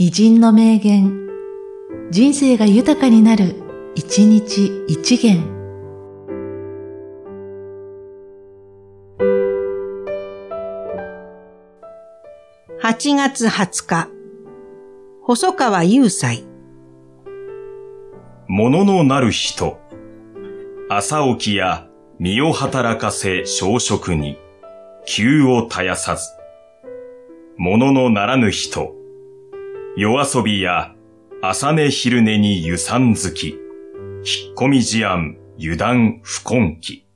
偉人の名言、人生が豊かになる、一日一元。8月20日、細川雄斎。もののなる人。朝起きや身を働かせ小食に、急を絶やさず。もののならぬ人。夜遊びや朝寝昼寝に湯散好き。引っ込み思案、油断不根気。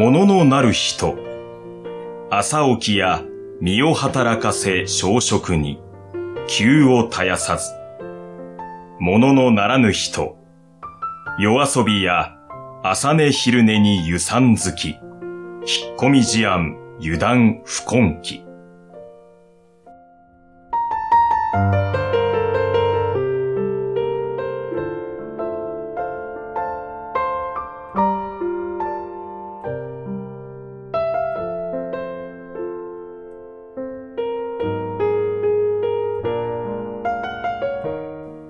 もののなる人。朝起きや身を働かせ小食に、急を絶やさず。もののならぬ人。夜遊びや朝寝昼寝に湯散好き。引っ込み事案、油断不根気。